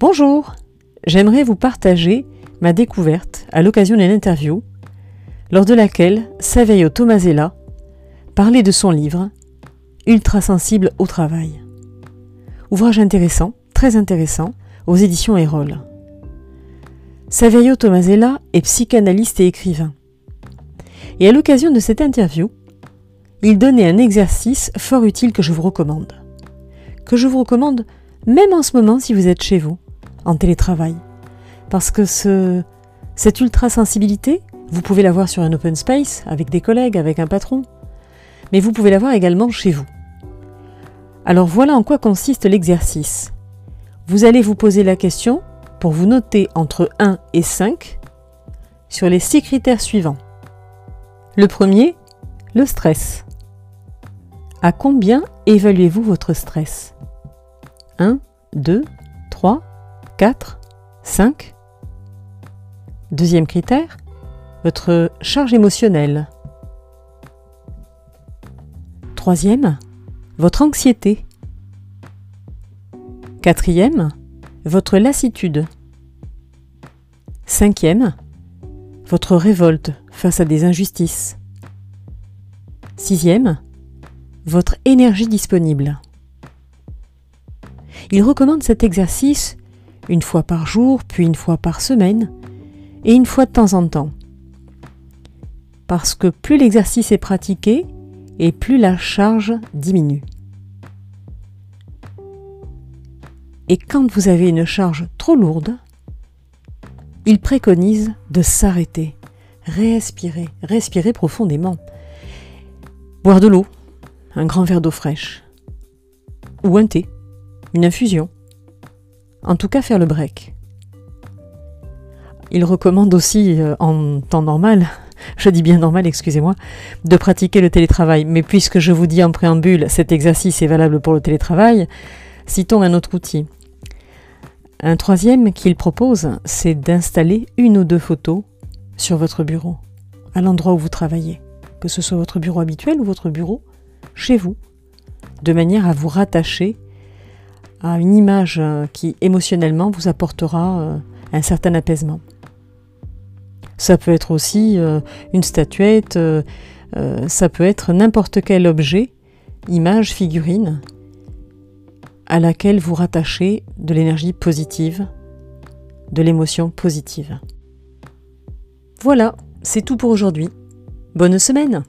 Bonjour, j'aimerais vous partager ma découverte à l'occasion d'une interview lors de laquelle Saverio Tomasella parlait de son livre Ultra sensible au travail. Ouvrage intéressant, très intéressant, aux éditions Erol. Saverio Tomasella est psychanalyste et écrivain. Et à l'occasion de cette interview, il donnait un exercice fort utile que je vous recommande. Que je vous recommande même en ce moment si vous êtes chez vous, en télétravail. Parce que ce, cette ultra-sensibilité, vous pouvez l'avoir sur un open space, avec des collègues, avec un patron, mais vous pouvez l'avoir également chez vous. Alors voilà en quoi consiste l'exercice. Vous allez vous poser la question pour vous noter entre 1 et 5 sur les six critères suivants. Le premier, le stress. À combien évaluez-vous votre stress? 1, 2, 3, 4, 5 Deuxième critère, votre charge émotionnelle. Troisième, votre anxiété. Quatrième, votre lassitude. Cinquième, votre révolte face à des injustices. Sixième, votre énergie disponible. Il recommande cet exercice une fois par jour, puis une fois par semaine, et une fois de temps en temps. Parce que plus l'exercice est pratiqué, et plus la charge diminue. Et quand vous avez une charge trop lourde, il préconise de s'arrêter, respirer, respirer profondément, boire de l'eau, un grand verre d'eau fraîche, ou un thé, une infusion. En tout cas, faire le break. Il recommande aussi, euh, en temps normal, je dis bien normal, excusez-moi, de pratiquer le télétravail. Mais puisque je vous dis en préambule, cet exercice est valable pour le télétravail, citons un autre outil. Un troisième qu'il propose, c'est d'installer une ou deux photos sur votre bureau, à l'endroit où vous travaillez, que ce soit votre bureau habituel ou votre bureau chez vous, de manière à vous rattacher à une image qui émotionnellement vous apportera euh, un certain apaisement. Ça peut être aussi euh, une statuette, euh, ça peut être n'importe quel objet, image, figurine, à laquelle vous rattachez de l'énergie positive, de l'émotion positive. Voilà, c'est tout pour aujourd'hui. Bonne semaine